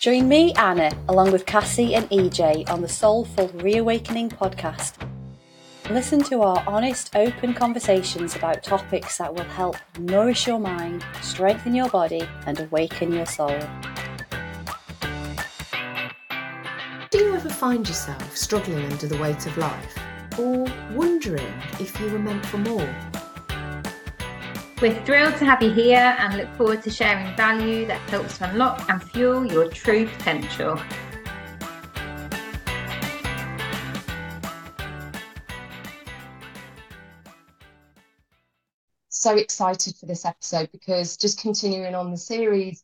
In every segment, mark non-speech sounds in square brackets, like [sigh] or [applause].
Join me, Anna, along with Cassie and EJ on the Soulful Reawakening podcast. Listen to our honest, open conversations about topics that will help nourish your mind, strengthen your body, and awaken your soul. Do you ever find yourself struggling under the weight of life? Or wondering if you were meant for more? We're thrilled to have you here and look forward to sharing value that helps to unlock and fuel your true potential. So excited for this episode because just continuing on the series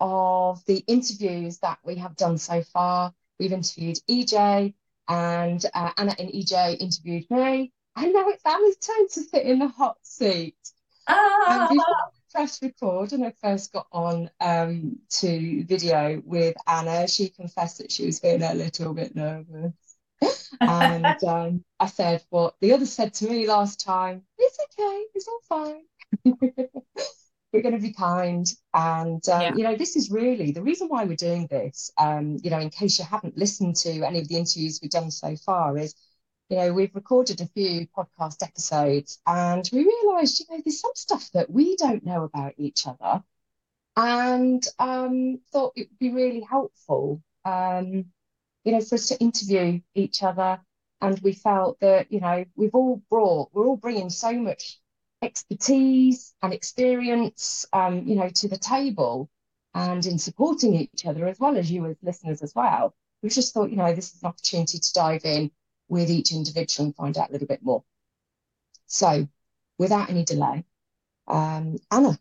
of the interviews that we have done so far, we've interviewed EJ and uh, Anna and EJ interviewed me. And now it's Anna's turn to sit in the hot seat. Ah. Um, press record and I first got on um, to video with Anna, she confessed that she was feeling a little bit nervous. and [laughs] um, I said what the other said to me last time it's okay, it's all fine. [laughs] we're going to be kind. And, um, yeah. you know, this is really the reason why we're doing this, um, you know, in case you haven't listened to any of the interviews we've done so far, is you know, we've recorded a few podcast episodes and we realized, you know, there's some stuff that we don't know about each other and um, thought it would be really helpful, um, you know, for us to interview each other. And we felt that, you know, we've all brought, we're all bringing so much expertise and experience, um, you know, to the table and in supporting each other as well as you as listeners as well. We just thought, you know, this is an opportunity to dive in with each individual and find out a little bit more. So, without any delay, um, Anna,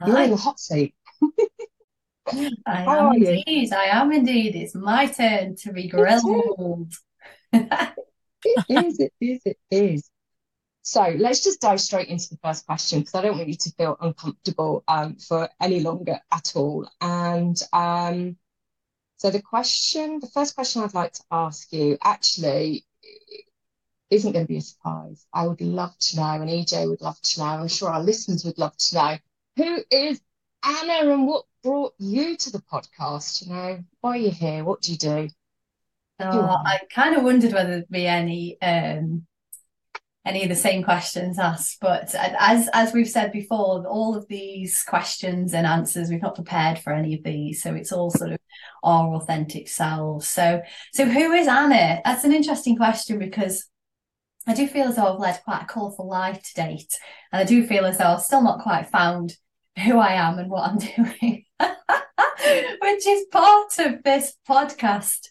Hi. you're in the hot seat. [laughs] I am indeed. You? I am indeed. It's my turn to be grilled. it is. It is. It is. So let's just dive straight into the first question because I don't want you to feel uncomfortable um, for any longer at all. And um, so the question, the first question I'd like to ask you actually isn't going to be a surprise. I would love to know, and EJ would love to know, I'm sure our listeners would love to know, who is Anna and what brought you to the podcast? You know, why are you here? What do you do? Oh, I kind of wondered whether there'd be any um, any of the same questions asked. But as as we've said before, all of these questions and answers, we've not prepared for any of these, so it's all sort of our authentic selves. So so who is Anna? That's an interesting question because I do feel as though I've led quite a colourful life to date, and I do feel as though I've still not quite found who I am and what I'm [laughs] doing, [laughs] which is part of this podcast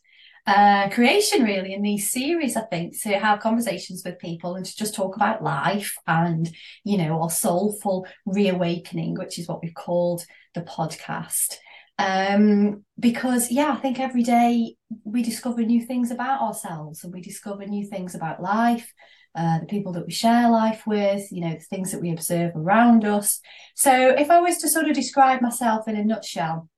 uh, creation really in these series, I think, to have conversations with people and to just talk about life and, you know, our soulful reawakening, which is what we've called the podcast. Um, because yeah, I think every day we discover new things about ourselves and we discover new things about life. Uh, the people that we share life with, you know, the things that we observe around us. So, if I was to sort of describe myself in a nutshell,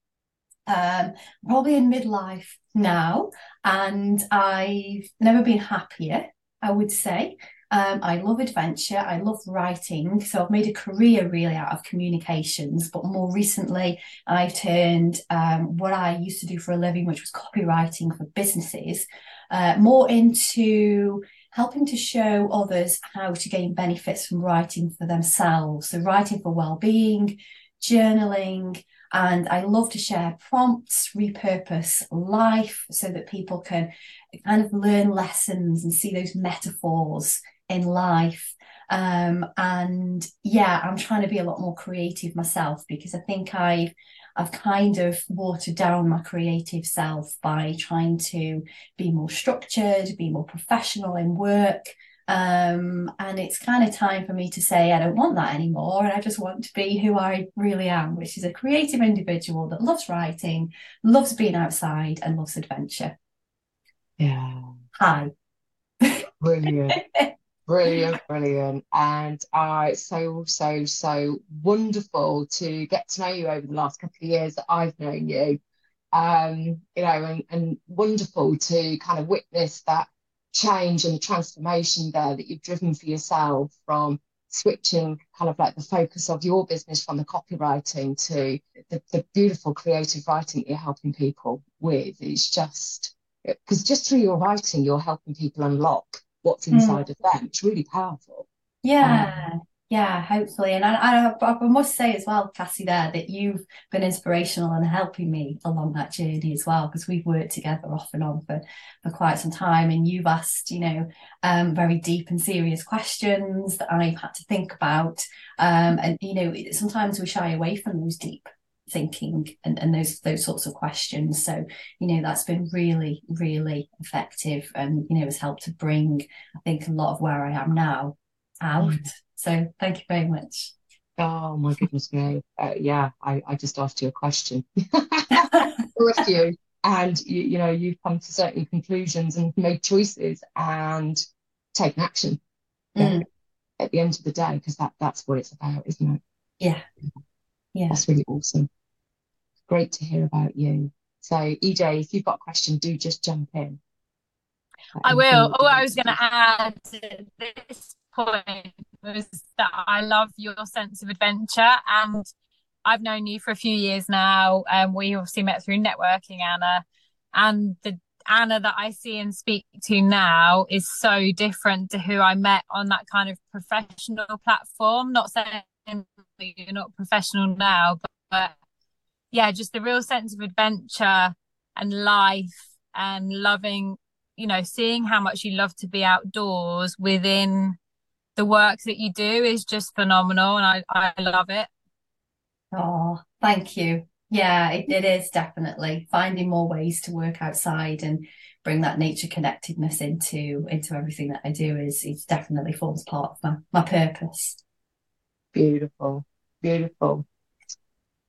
um, probably in midlife now, and I've never been happier, I would say. Um, I love adventure. I love writing. So I've made a career really out of communications. But more recently, I've turned um, what I used to do for a living, which was copywriting for businesses, uh, more into helping to show others how to gain benefits from writing for themselves. So writing for well-being, journaling, and I love to share prompts, repurpose life so that people can kind of learn lessons and see those metaphors in life. Um, and yeah, I'm trying to be a lot more creative myself because I think I've I've kind of watered down my creative self by trying to be more structured, be more professional in work, um, and it's kind of time for me to say, I don't want that anymore. And I just want to be who I really am, which is a creative individual that loves writing, loves being outside, and loves adventure. Yeah. Hi. [laughs] Brilliant. brilliant, brilliant. And uh, so, so, so wonderful to get to know you over the last couple of years that I've known you. Um, you know, and, and wonderful to kind of witness that change and the transformation there that you've driven for yourself from switching kind of like the focus of your business from the copywriting to the, the beautiful creative writing that you're helping people with is just because just through your writing you're helping people unlock what's hmm. inside mm. of them it's really powerful yeah um, yeah, hopefully. And I, I, I, must say as well, Cassie, there that you've been inspirational and in helping me along that journey as well, because we've worked together off and on for, for quite some time. And you've asked, you know, um, very deep and serious questions that I've had to think about. Um, and, you know, sometimes we shy away from those deep thinking and, and those those sorts of questions so you know that's been really really effective and you know has helped to bring i think a lot of where i am now out mm. So thank you very much. Oh my goodness me. Uh, yeah, I, I just asked you a question. or a few. And you, you know, you've come to certain conclusions and made choices and taken action mm. at the end of the day, because that, that's what it's about, isn't it? Yeah. Yeah. That's really awesome. Great to hear about you. So, EJ, if you've got a question, do just jump in. I will. Oh, I was going to add this point was that I love your sense of adventure and I've known you for a few years now. and um, we obviously met through networking, Anna, and the Anna that I see and speak to now is so different to who I met on that kind of professional platform. Not saying you're not professional now, but, but yeah, just the real sense of adventure and life and loving, you know, seeing how much you love to be outdoors within the work that you do is just phenomenal and I, I love it. Oh, thank you. Yeah, it, it is definitely finding more ways to work outside and bring that nature connectedness into into everything that I do is is definitely forms part of my, my purpose. Beautiful. Beautiful.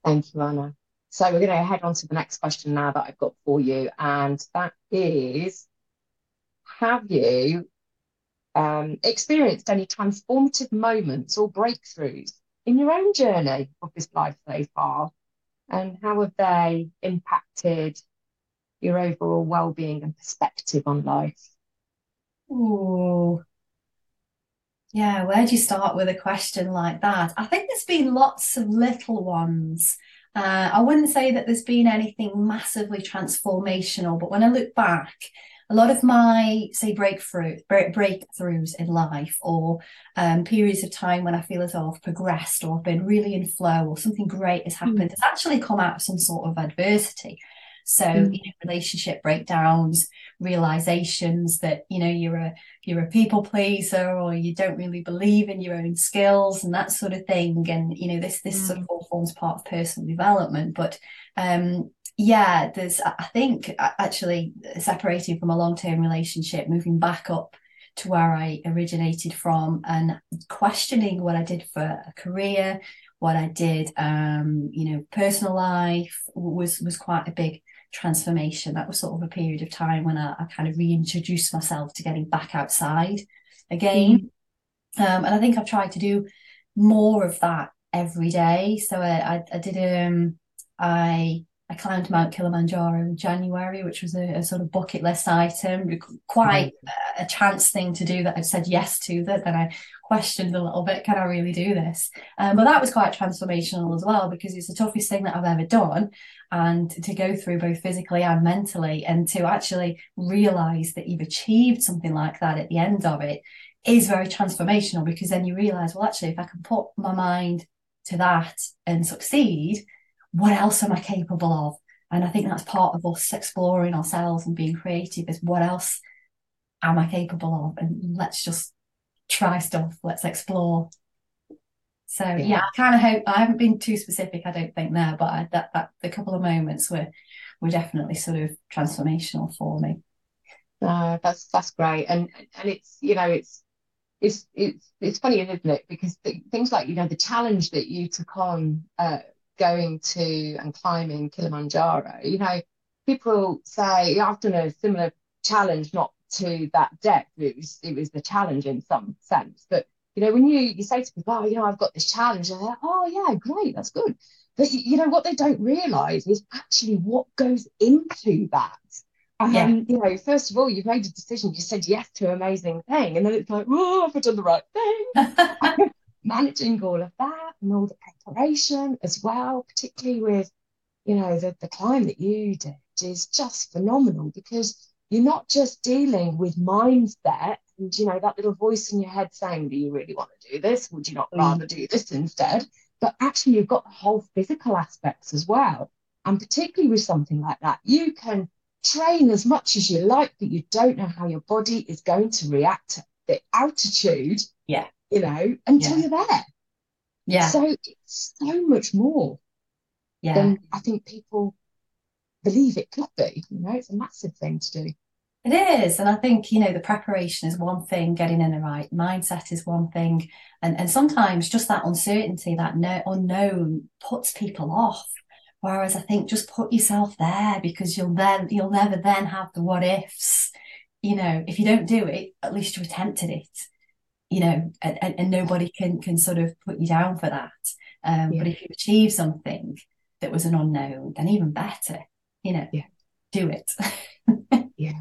Thank you, Anna. So we're going to head on to the next question now that I've got for you, and that is Have you um, experienced any transformative moments or breakthroughs in your own journey of this life so far? And how have they impacted your overall well-being and perspective on life? Oh, yeah, where do you start with a question like that? I think there's been lots of little ones. Uh, I wouldn't say that there's been anything massively transformational, but when I look back, a lot of my say breakthrough break, breakthroughs in life or um, periods of time when I feel as though I've progressed or I've been really in flow or something great has happened mm. has actually come out of some sort of adversity. So mm. you know, relationship breakdowns, realizations that you know you're a you're a people pleaser or you don't really believe in your own skills and that sort of thing. And you know this this mm. sort of all forms part of personal development. But um, yeah, there's, I think, actually separating from a long term relationship, moving back up to where I originated from and questioning what I did for a career, what I did, um, you know, personal life was, was quite a big transformation. That was sort of a period of time when I, I kind of reintroduced myself to getting back outside again. Mm-hmm. Um, and I think I've tried to do more of that every day. So I, I, I did, um, I I climbed Mount Kilimanjaro in January, which was a, a sort of bucket list item, quite a, a chance thing to do that I'd said yes to. That then I questioned a little bit, can I really do this? Um, but that was quite transformational as well because it's the toughest thing that I've ever done, and to go through both physically and mentally, and to actually realize that you've achieved something like that at the end of it is very transformational because then you realize, well, actually, if I can put my mind to that and succeed what else am I capable of? And I think that's part of us exploring ourselves and being creative is what else am I capable of? And let's just try stuff. Let's explore. So yeah, yeah I kind of hope I haven't been too specific, I don't think there, but I, that that the couple of moments were were definitely sort of transformational for me. Uh, that's that's great, and and it's you know it's it's it's it's funny, isn't it? Because things like you know the challenge that you took on uh, going to and climbing Kilimanjaro, you know, people say I've done a similar challenge, not to that depth. It was it was the challenge in some sense. But you know, when you you say to people, oh, you know, I've got this challenge, and they're like, oh yeah, great, that's good. But you know what they don't realise is actually what goes into that. And yeah. you know, first of all, you've made a decision, you said yes to an amazing thing, and then it's like, oh, I've I done the right thing? [laughs] managing all of that and all the preparation as well, particularly with, you know, the, the climb that you did is just phenomenal because you're not just dealing with mindset and, you know, that little voice in your head saying, do you really want to do this? Would you not mm. rather do this instead? But actually, you've got the whole physical aspects as well. And particularly with something like that, you can train as much as you like, but you don't know how your body is going to react to the altitude. Yeah. You know, until yeah. you're there. Yeah. So it's so much more yeah. than I think people believe it could be. You know, it's a massive thing to do. It is. And I think, you know, the preparation is one thing, getting in the right mindset is one thing. And and sometimes just that uncertainty, that no, unknown puts people off. Whereas I think just put yourself there because you'll then you'll never then have the what ifs. You know, if you don't do it, at least you attempted it. You know, and, and, nobody can can sort of put you down for that. Um, yeah. But if you achieve something that was an unknown, then even better. You know, yeah. do it. [laughs] yeah,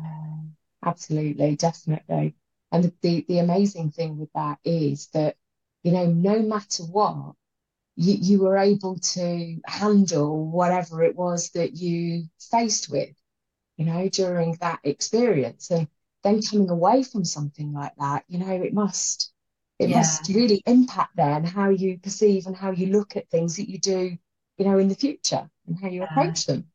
absolutely, definitely. And the, the the amazing thing with that is that you know, no matter what, you, you were able to handle whatever it was that you faced with, you know, during that experience. And then coming away from something like that, you know, it must it yeah. must really impact then how you perceive and how you look at things that you do, you know, in the future and how you yeah. approach them.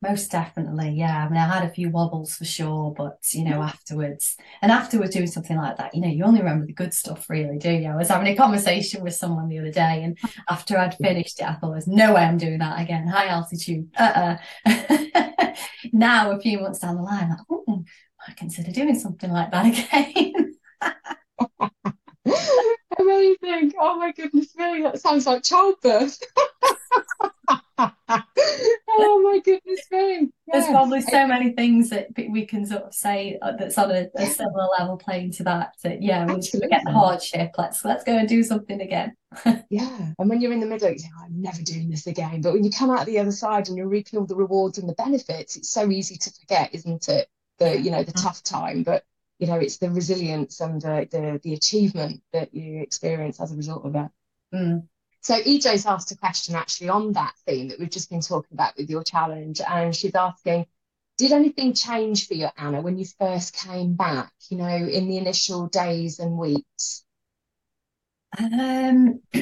Most definitely, yeah. I mean, I had a few wobbles for sure, but you know, afterwards, and afterwards doing something like that, you know, you only remember the good stuff, really, do you? I was having a conversation with someone the other day, and [laughs] after I'd finished it, I thought, "There's no way I'm doing that again." High altitude, uh, uh [laughs] now, a few months down the line, like, oh, I consider doing something like that [laughs] again. [laughs] Amazing! Oh my goodness me, that sounds like childbirth. [laughs] oh my goodness me. There's probably so many things that we can sort of say uh, that's on a, a similar level playing to that. That yeah, we forget the hardship. Let's let's go and do something again. yeah, and when you're in the middle, you think oh, I'm never doing this again. But when you come out the other side and you're reaping all the rewards and the benefits, it's so easy to forget, isn't it? The you know the tough time, but you know it's the resilience and the the, the achievement that you experience as a result of that. Mm. So EJ's asked a question actually on that theme that we've just been talking about with your challenge, and she's asking, did anything change for you, Anna, when you first came back? You know, in the initial days and weeks. Um, [clears throat]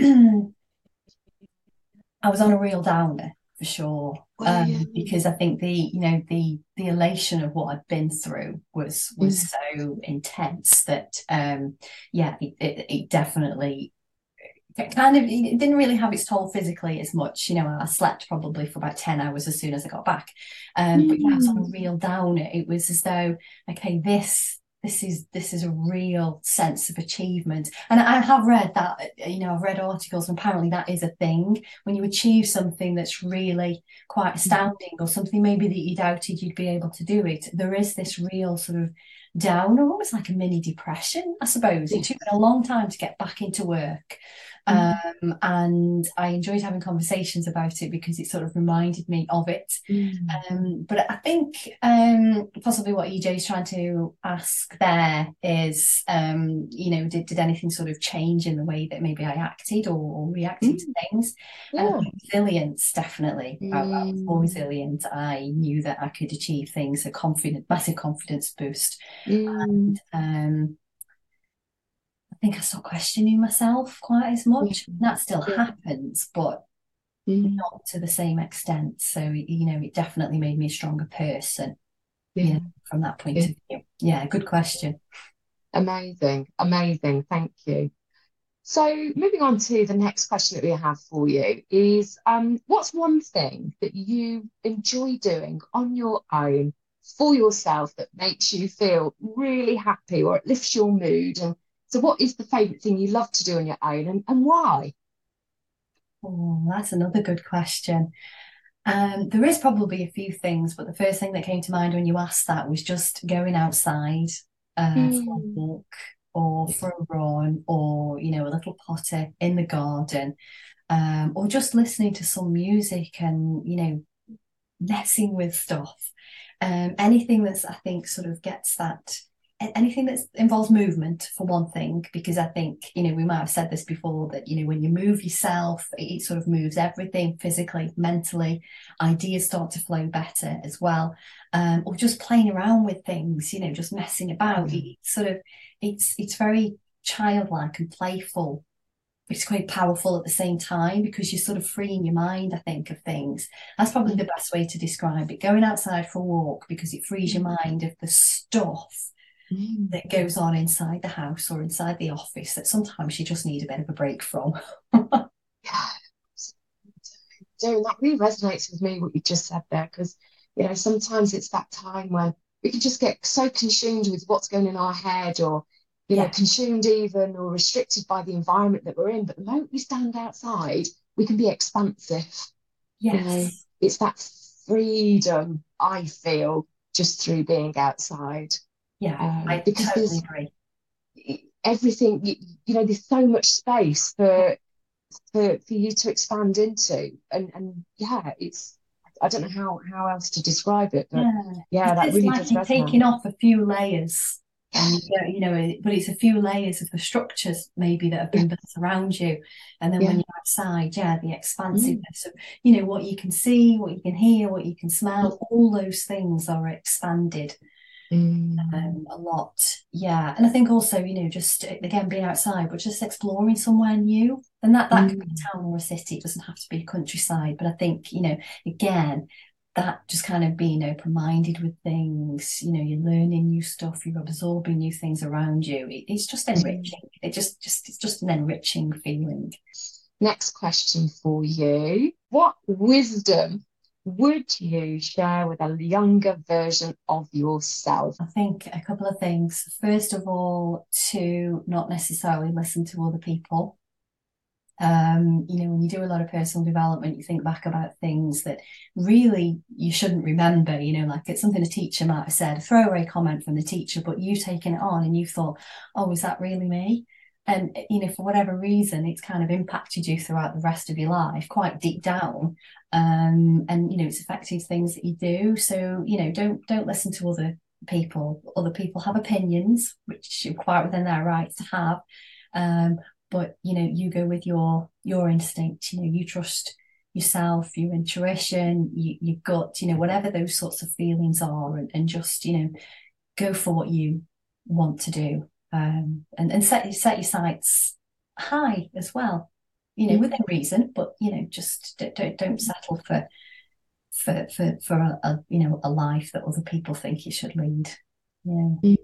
I was on a real downer for sure, um, yeah. because I think the you know the the elation of what I'd been through was was mm. so intense that um, yeah, it, it, it definitely kind of it didn't really have its toll physically as much. You know, I slept probably for about 10 hours as soon as I got back. Um, mm. but yeah, I was on a mm. real downer. It was as though, okay, this this is this is a real sense of achievement. And I have read that, you know, I've read articles and apparently that is a thing. When you achieve something that's really quite mm. astounding or something maybe that you doubted you'd be able to do it, there is this real sort of down or almost like a mini depression, I suppose. It took me a long time to get back into work. Mm-hmm. Um, and I enjoyed having conversations about it because it sort of reminded me of it. Mm. Um, but I think um, possibly what EJ is trying to ask there is, um, you know, did, did anything sort of change in the way that maybe I acted or, or reacted mm. to things? Yeah. resilience, definitely. Mm. I, I, was more mm. resilient. I knew that I could achieve things, a confident, massive confidence boost. And um, I think I stopped questioning myself quite as much. Mm-hmm. That still yeah. happens, but mm-hmm. not to the same extent. So, you know, it definitely made me a stronger person. Yeah. You know, from that point yeah. of view. Yeah, good question. Amazing, amazing. Thank you. So, moving on to the next question that we have for you is um, what's one thing that you enjoy doing on your own for yourself that makes you feel really happy or it lifts your mood and so, what is the favourite thing you love to do on your own and, and why? Oh, that's another good question. Um, there is probably a few things, but the first thing that came to mind when you asked that was just going outside uh, mm. for a hmm. walk or for a run or, you know, a little potter in the garden um, or just listening to some music and, you know, messing with stuff. Um, anything that's, I think, sort of gets that anything that involves movement for one thing because i think you know we might have said this before that you know when you move yourself it sort of moves everything physically mentally ideas start to flow better as well um, or just playing around with things you know just messing about mm. it's sort of it's it's very childlike and playful it's quite powerful at the same time because you're sort of freeing your mind, I think, of things. That's probably the best way to describe it. Going outside for a walk because it frees your mm. mind of the stuff mm. that goes on inside the house or inside the office that sometimes you just need a bit of a break from. [laughs] yeah. So that really resonates with me what you just said there because you know sometimes it's that time when we can just get so consumed with what's going in our head or you yeah. know consumed even or restricted by the environment that we're in but the moment we stand outside we can be expansive yes you know, it's that freedom i feel just through being outside yeah, um, I because totally agree. Everything you, you know, there's so much space for for for you to expand into, and and yeah, it's I don't know how how else to describe it, but yeah, yeah that really like does resonate. taking off a few layers. And you know, but it's a few layers of the structures maybe that have been built around you, and then yeah. when you're outside, yeah, the expansiveness mm. of you know what you can see, what you can hear, what you can smell, all those things are expanded Mm. Um, a lot, yeah. And I think also, you know, just again being outside, but just exploring somewhere new, and that that mm. could be a mm. town or a city. It doesn't have to be countryside. But I think, you know, again, that just kind of being open minded with things. You know, you're learning new stuff, you're absorbing new things around you. It, it's just mm. enriching. It just just it's just an enriching feeling. Next question for you: What wisdom would you share with a younger version of yourself? I think a couple of things. First of all, to not necessarily listen to other people. Um, you know, when you do a lot of personal development, you think back about things that really you shouldn't remember, you know, like it's something a teacher might have said, a throwaway comment from the teacher, but you've taken it on and you thought, oh, is that really me? And you know for whatever reason it's kind of impacted you throughout the rest of your life quite deep down. Um, and you know it's affected things that you do. So you know don't don't listen to other people. Other people have opinions which are quite within their rights to have. Um, but you know you go with your your instinct. You know you trust yourself your intuition you, your gut you know whatever those sorts of feelings are and, and just you know go for what you want to do um, and, and set, set your sights high as well, you know, mm-hmm. within reason, but, you know, just don't, don't settle for, for, for, for a, a, you know, a life that other people think you should lead. Yeah. Mm-hmm.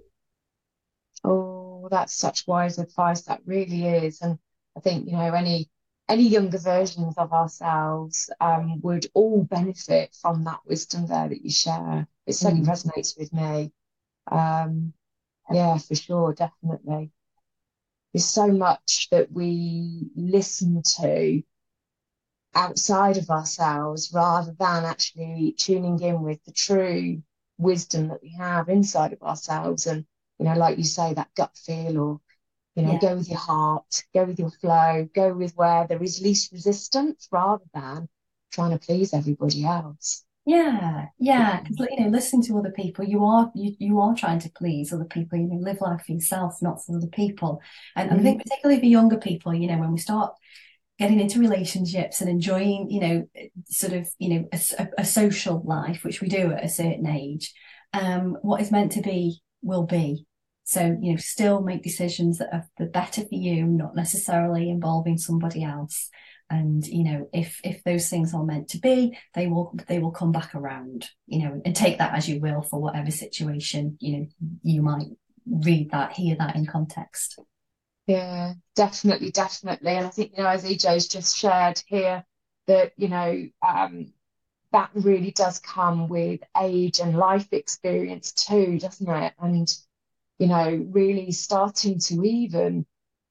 Oh, that's such wise advice. That really is. And I think, you know, any, any younger versions of ourselves um, would all benefit from that wisdom there that you share. It certainly mm. resonates with me. Um, yeah, for sure, definitely. There's so much that we listen to outside of ourselves rather than actually tuning in with the true wisdom that we have inside of ourselves. And, you know, like you say, that gut feel or, you know, yeah. go with your heart, go with your flow, go with where there is least resistance rather than trying to please everybody else. Yeah, yeah, because you know, listening to other people, you are you, you are trying to please other people. You know, live life for yourself, not for other people. And, mm-hmm. I think particularly for younger people, you know, when we start getting into relationships and enjoying, you know, sort of, you know, a, a social life, which we do at a certain age, um, what is meant to be will be. So, you know, still make decisions that are the better for you, not necessarily involving somebody else and you know if if those things are meant to be they will they will come back around you know and take that as you will for whatever situation you know you might read that hear that in context. Yeah definitely definitely. And i think you know as ej's just shared here that you know um that really does come with age and life experience too doesn't it? And you know really starting to even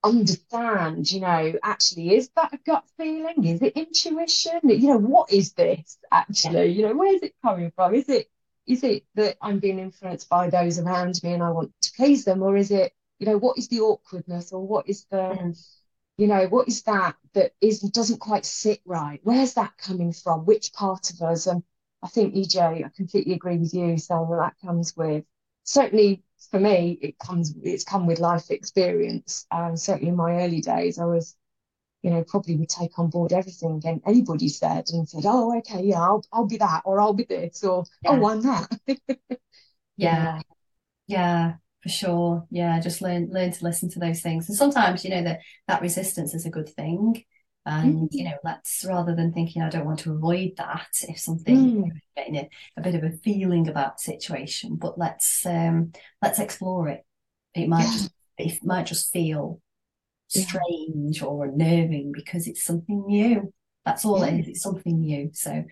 understand, you know, actually, is that a gut feeling? Is it intuition? You know, what is this actually? You know, where's it coming from? Is it is it that I'm being influenced by those around me and I want to please them, or is it, you know, what is the awkwardness, or what is the, mm. you know, what is that that is doesn't quite sit right? Where's that coming from? Which part of us? And I think EJ, I completely agree with you saying that that comes with certainly for me, it comes it's come with life experience. Um, certainly in my early days, I was, you know, probably would take on board everything and anybody said and said, oh, okay, yeah, I'll I'll be that, or I'll be this, or yeah. oh, I'm that. [laughs] yeah, yeah, for sure. Yeah, just learn learn to listen to those things, and sometimes you know that that resistance is a good thing and mm. you know let's rather than thinking i don't want to avoid that if something mm. getting a, a, bit of a feeling about the situation but let's um let's explore it it might yeah. just it might just feel strange yeah. or unnerving because it's something new that's all yeah. it is it's something new so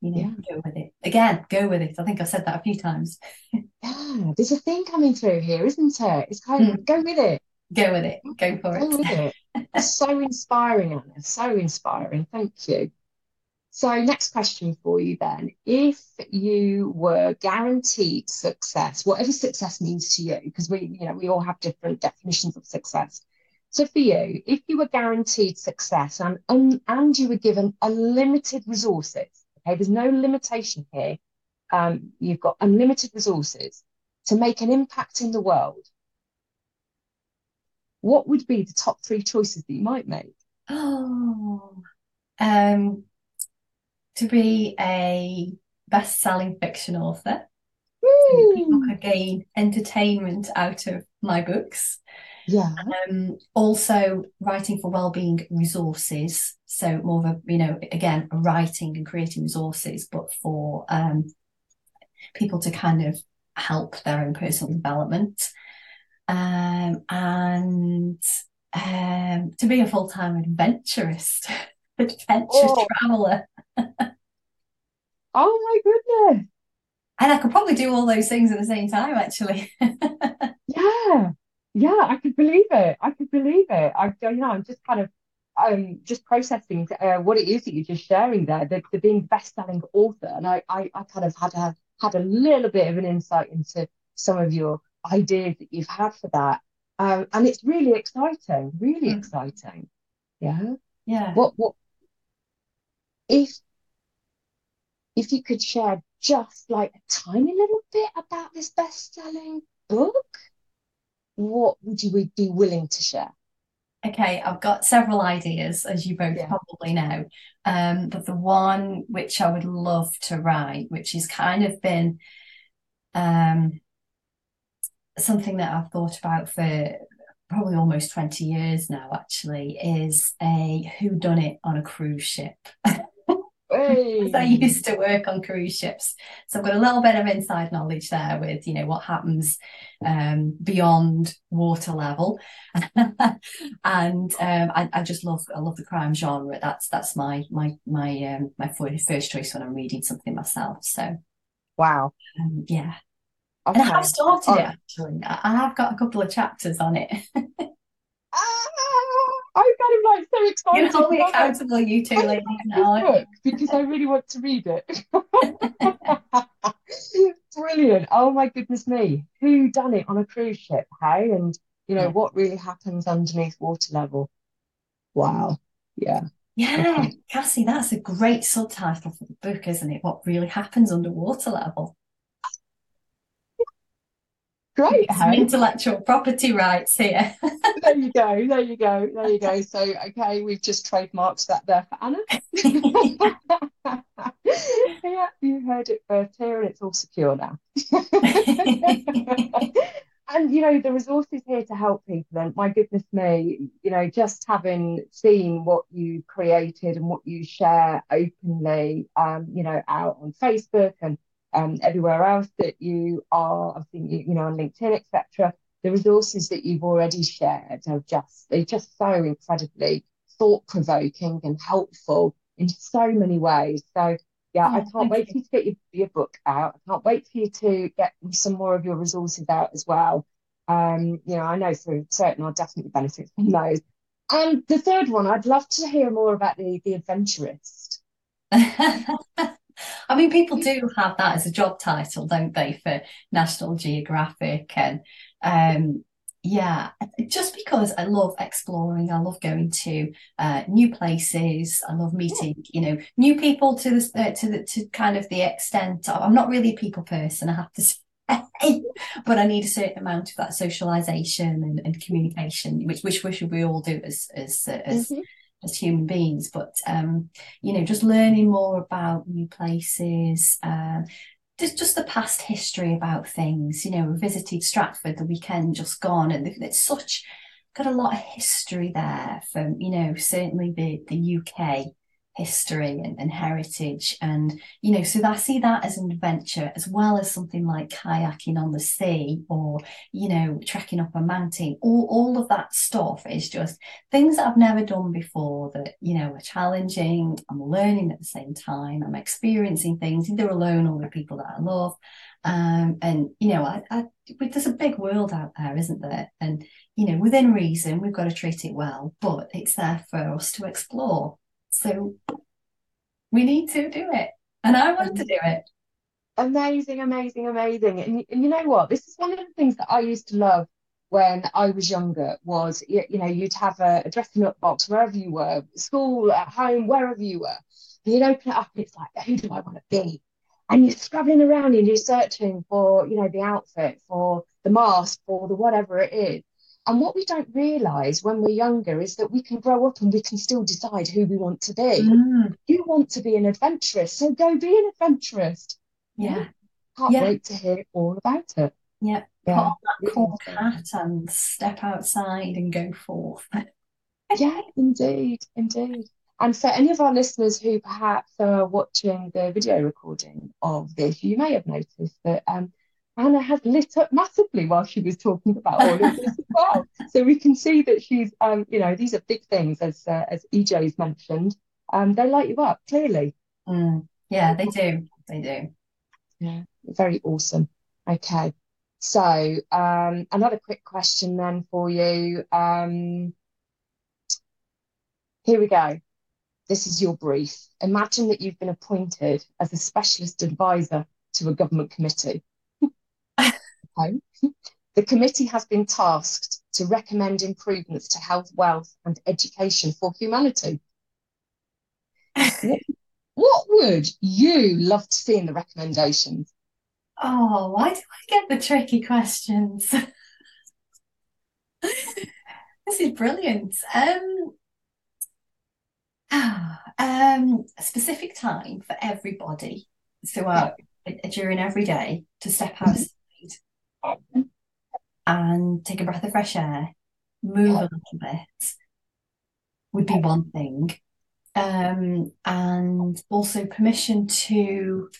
you know go with it again go with it i think i've said that a few times [laughs] yeah there's a thing coming through here isn't it it's kind of mm. go with it go with it go for go it so inspiring, Anna. So inspiring. Thank you. So, next question for you then. If you were guaranteed success, whatever success means to you, because we, you know, we all have different definitions of success. So, for you, if you were guaranteed success and um, and you were given unlimited resources, okay, there's no limitation here. Um, you've got unlimited resources to make an impact in the world what would be the top three choices that you might make? Oh, um, to be a best-selling fiction author. So people could gain entertainment out of my books. Yeah. Um, also writing for well-being resources. So more of a, you know, again, writing and creating resources, but for um, people to kind of help their own personal development um, and um, to be a full time adventurist, [laughs] adventure oh. traveler. oh my goodness! And I could probably do all those things at the same time, actually. [laughs] yeah, yeah, I could believe it. I could believe it. I, you know, I'm just kind of um, just processing uh, what it is that you're just sharing there, the, the being best-selling author, and I, I, I kind of had a had a little bit of an insight into some of your ideas that you've had for that. Um, and it's really exciting, really mm. exciting. Yeah. Yeah. What what if if you could share just like a tiny little bit about this best-selling book, what would you be willing to share? Okay, I've got several ideas, as you both yeah. probably know. Um, but the one which I would love to write, which has kind of been um, something that I've thought about for probably almost 20 years now actually is a who done it on a cruise ship. [laughs] Hey. I used to work on cruise ships. So I've got a little bit of inside knowledge there with you know what happens um, beyond water level. [laughs] And um, I, I, just love I love the crime genre. That's that's my my my um, my first choice when I'm reading something myself so. Wow. Um, yeah Okay. And I have started it actually. I have got a couple of chapters on it. [laughs] ah, I'm kind of like so excited. You hold me accountable, you two ladies now. because I really want to read it. [laughs] Brilliant. Oh my goodness me. Who done it on a cruise ship, hey? And you know, what really happens underneath water level. Wow. Yeah. Yeah, okay. Cassie, that's a great subtitle for the book, isn't it? What really happens underwater level? Great. Some intellectual property rights here. there you go. There you go. There you go. [laughs] So, okay, we've just trademarked that there for Anna. [laughs] [laughs] yeah, you heard it first here, and it's all secure now. and you know the resources here to help people and my goodness me you know just having seen what you created and what you share openly um you know out on facebook and um, everywhere else that you are, I've seen you, you know, on LinkedIn, etc. The resources that you've already shared are just they're just so incredibly thought provoking and helpful in so many ways. So yeah, I can't wait you. for you to get your, your book out. I can't wait for you to get some more of your resources out as well. Um, you know, I know for certain I'll definitely benefit from those. And the third one, I'd love to hear more about the the adventurist. [laughs] I mean, people do have that as a job title, don't they, for National Geographic and um, yeah, just because I love exploring, I love going to uh, new places, I love meeting, you know, new people to the uh, to the to kind of the extent. Of, I'm not really a people person, I have to [laughs] say. but I need a certain amount of that socialization and, and communication, which which we should we all do as as as mm-hmm. As human beings. But um, you know, just learning more about new places, uh, just just the past history about things. You know, we visited Stratford the weekend just gone, and it's such got a lot of history there from you know certainly the the UK history and, and, heritage. And you know so i see that as an adventure as well as something like kayaking on the sea or you know trekking up a mountain. All, all of that stuff is just things that i've never done before that you know are challenging. I'm learning at the same time. I'm experiencing things. Either alone or with people that i love. Um, and you know I, I, there's a big world out there isn't there? And you know within reason we've got to treat it well but it's there for us to explore so we need to do it. And I want to do it. Amazing, amazing, amazing. And, and you know what? This is one of the things that I used to love when I was younger was, you, you know, you'd have a, a dressing up box wherever you were, school, at home, wherever you were. And you'd open it up and it's like, who do I want to be? And you're scrabbling around and you're searching for, you know, the outfit, for the mask, for the whatever it is. And what we don't realize when we're younger is that we can grow up and we can still decide who we want to be. Mm. You want to be an adventurous, so go be an adventurous. Yeah. Can't yeah. wait to hear all about it. Yeah. yeah. Put on that cool hat and step outside and go forth. [laughs] yeah, indeed, indeed. And for any of our listeners who perhaps are watching the video recording of this, you may have noticed that um, Anna has lit up massively while she was talking about all of this as well. So we can see that she's, um, you know, these are big things, as uh, as EJ's mentioned. Um, they light you up clearly. Mm. Yeah, they do. They do. Yeah, very awesome. Okay, so um, another quick question then for you. Um, here we go. This is your brief. Imagine that you've been appointed as a specialist advisor to a government committee home, the committee has been tasked to recommend improvements to health, wealth, and education for humanity. what, what would you love to see in the recommendations? Oh, why do I get the tricky questions? this is brilliant. Um, um, a specific time for everybody throughout during every day to step outside and take a breath of fresh air, move a little bit would be one thing. Um, and also permission to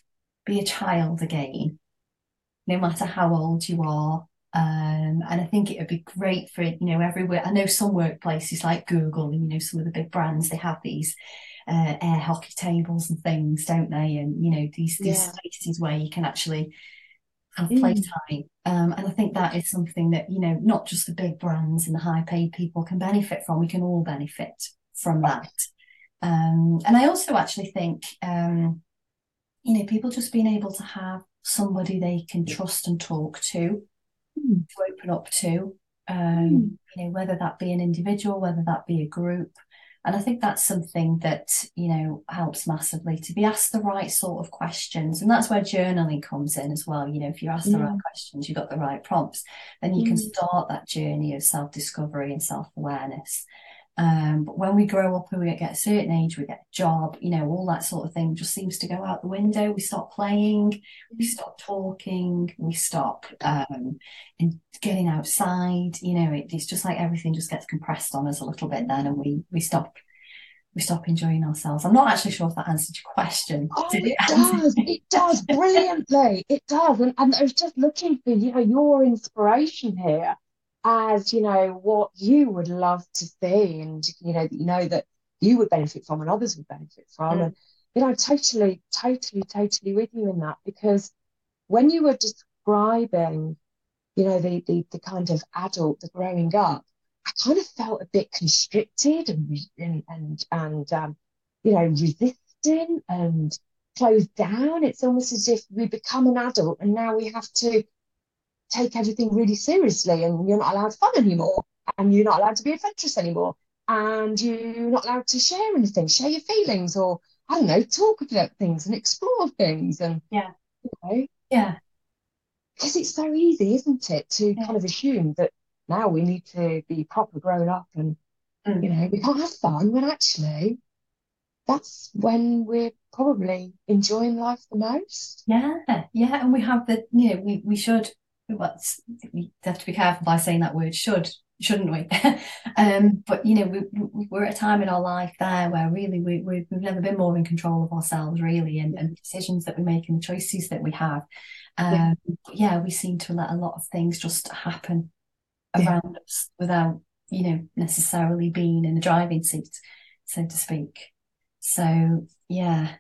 be a child again, no matter how old you are. Um, and I think it would be great for you know everywhere. I know some workplaces like Google and you know some of the big brands they have these uh, air hockey tables and things, don't they? And you know these these yeah. places where you can actually have mm. playtime. Um, and I think that is something that, you know, not just the big brands and the high paid people can benefit from. We can all benefit from that. Um, and I also actually think, um, you know, people just being able to have somebody they can trust and talk to, mm. to open up to, um, mm. you know, whether that be an individual, whether that be a group, and I think that's something that, you know, helps massively to be asked the right sort of questions. And that's where journaling comes in as well. You know, if you ask the right questions, you've got the right prompts, then you mm. can start that journey of self discovery and self awareness. Um, but when we grow up and we get a certain age, we get a job, you know, all that sort of thing just seems to go out the window. We stop playing, we mm. stop talking, we stop um, in getting outside. You know, it, it's just like everything just gets compressed on us a little bit then, and we we stop we stop enjoying ourselves. I'm not actually sure if that answered your question. [laughs] Oh, it, it does. it does brilliantly. It does. And, and I was just looking for you know your inspiration here as you know what you would love to see and you know you know that you would benefit from and others would benefit from mm. and you know totally totally totally with you in that because when you were describing you know the the, the kind of adult the growing up i kind of felt a bit constricted and and and, and um, you know resistant and closed down it's almost as if we become an adult and now we have to take everything really seriously and you're not allowed fun anymore and you're not allowed to be adventurous anymore and you're not allowed to share anything, share your feelings or I don't know, talk about things and explore things and yeah, you know, yeah. because it's so easy, isn't it, to yeah. kind of assume that now we need to be proper grown up and mm. you know we can't have fun when actually that's when we're probably enjoying life the most. Yeah, yeah, and we have the you know we we should well, we have to be careful by saying that word should shouldn't we? [laughs] um, but you know, we, we're at a time in our life there where really we, we have never been more in control of ourselves, really, and, and the decisions that we make and the choices that we have. Um, yeah. yeah. we seem to let a lot of things just happen around yeah. us without, you know, necessarily being in the driving seat, so to speak. So yeah.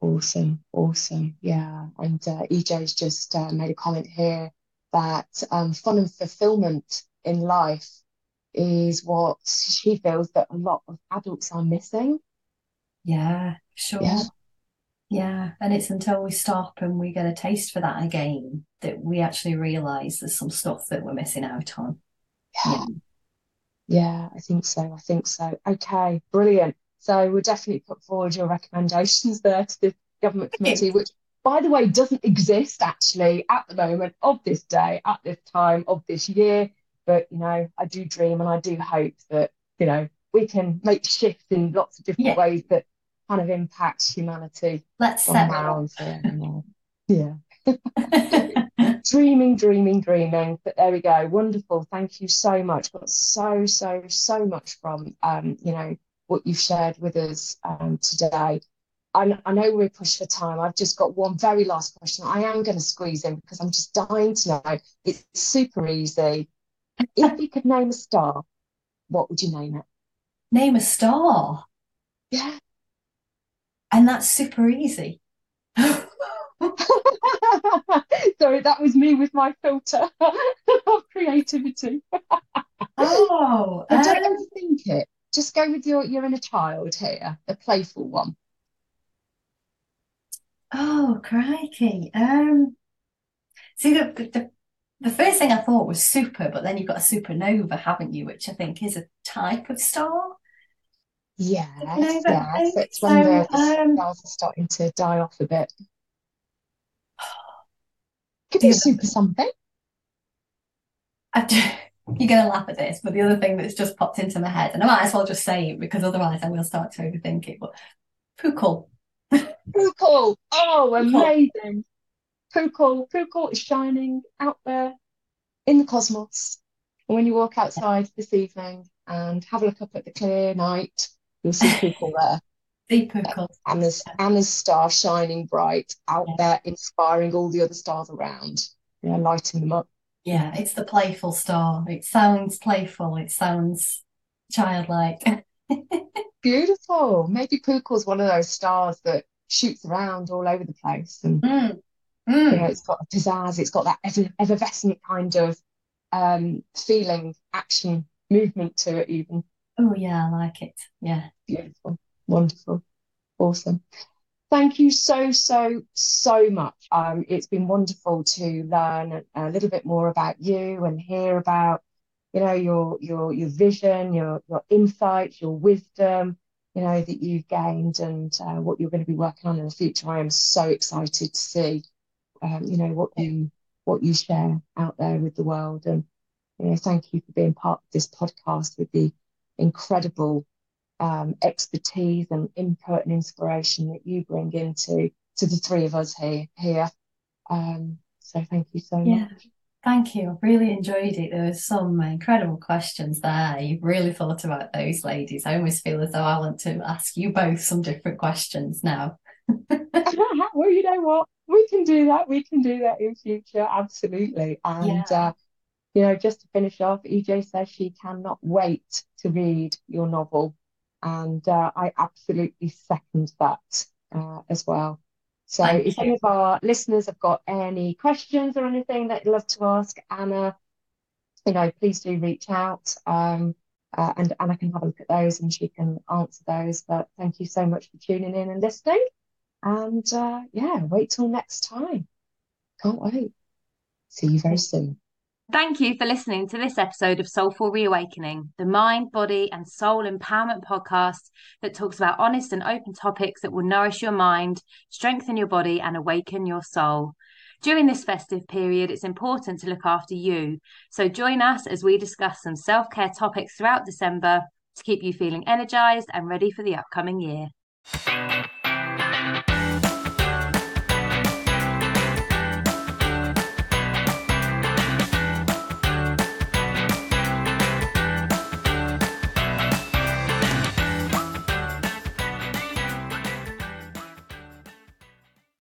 Awesome, awesome, yeah. And uh, EJ's just uh, made a comment here that um, fun and fulfillment in life is what she feels that a lot of adults are missing. Yeah, sure. Yeah. yeah. And it's until we stop and we get a taste for that again that we actually realize there's some stuff that we're missing out on. Yeah. yeah. Yeah, I think so. I think so. Okay, brilliant. So we'll definitely put forward your recommendations there to the government committee, which by the way doesn't exist actually at the moment of this day, at this time of this year. But you know, I do dream and I do hope that you know we can make shifts in lots of different yeah. ways that kind of impact humanity. Let's set Yeah. [laughs] dreaming, dreaming, dreaming. But there we go. Wonderful. Thank you so much. Got so, so, so much from um, you know, what you've shared with us um, today. I, I know we're pushed for time. I've just got one very last question. I am going to squeeze in because I'm just dying to know. It's super easy if you could name a star, what would you name it? Name a star. Yeah. And that's super easy. [laughs] Sorry, that was me with my filter [laughs] of creativity. oh, [laughs] um... don't overthink it. Just go with your your inner child here, a playful one. Oh, crikey. Um, see, the, the the first thing I thought was super, but then you've got a supernova, haven't you? Which I think is a type of star. Yeah, yes, it's when so, the, um, stars are starting to die off a bit. [gasps] Could be super something. You're going to laugh at this, but the other thing that's just popped into my head, and I might as well just say it because otherwise I will start to overthink it. But Pukul. Pukul. Oh, amazing. Pukul, Pukul is shining out there in the cosmos. And when you walk outside this evening and have a look up at the clear night, you'll see Pukul there. [laughs] The Pukul. Anna's, Anna's star shining bright out yeah. there, inspiring all the other stars around, you know, lighting them up. Yeah, it's the playful star. It sounds playful. It sounds childlike. [laughs] Beautiful. Maybe Pukul's one of those stars that shoots around all over the place and mm. Mm. You know, it's got a pizzazz, it's got that effervescent kind of um, feeling, action, movement to it, even. Oh, yeah, I like it. Yeah. Beautiful, wonderful, awesome. Thank you so, so, so much. Um, it's been wonderful to learn a little bit more about you and hear about, you know, your your your vision, your your insights, your wisdom, you know, that you've gained and uh, what you're going to be working on in the future. I am so excited to see um, you know what you what you share out there with the world and you know thank you for being part of this podcast with the incredible um, expertise and input and inspiration that you bring into to the three of us here here um, so thank you so yeah. much Thank you. I really enjoyed it. There were some incredible questions there. You've really thought about those ladies. I almost feel as though I want to ask you both some different questions now. [laughs] [laughs] well, you know what? We can do that. We can do that in future. Absolutely. And, yeah. uh, you know, just to finish off, EJ says she cannot wait to read your novel. And uh, I absolutely second that uh, as well. So Thank if you. any of our listeners have got any questions or anything that you'd love to ask Anna, you know, please do reach out. Um, uh, and Anna can have a look at those and she can answer those. But thank you so much for tuning in and listening. And uh, yeah, wait till next time. Can't wait. See you very soon. Thank you for listening to this episode of Soulful Reawakening, the mind, body, and soul empowerment podcast that talks about honest and open topics that will nourish your mind, strengthen your body, and awaken your soul. During this festive period, it's important to look after you. So join us as we discuss some self care topics throughout December to keep you feeling energized and ready for the upcoming year.